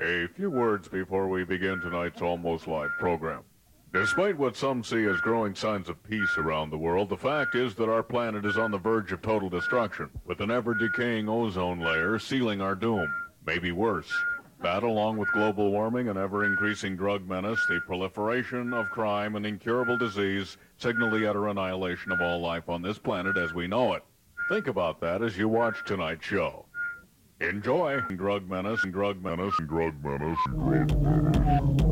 A few words before we begin tonight's almost live program. Despite what some see as growing signs of peace around the world, the fact is that our planet is on the verge of total destruction, with an ever decaying ozone layer sealing our doom. Maybe worse. That, along with global warming and ever increasing drug menace, the proliferation of crime and incurable disease, signal the utter annihilation of all life on this planet as we know it. Think about that as you watch tonight's show. Enjoy drug menace drug menace drug menace drug menace.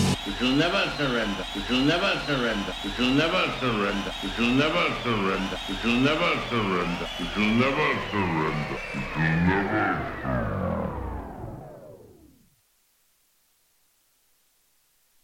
We shall never surrender. We shall never surrender. We shall never surrender. We shall never surrender. We shall never surrender. We shall never surrender. We shall never surrender.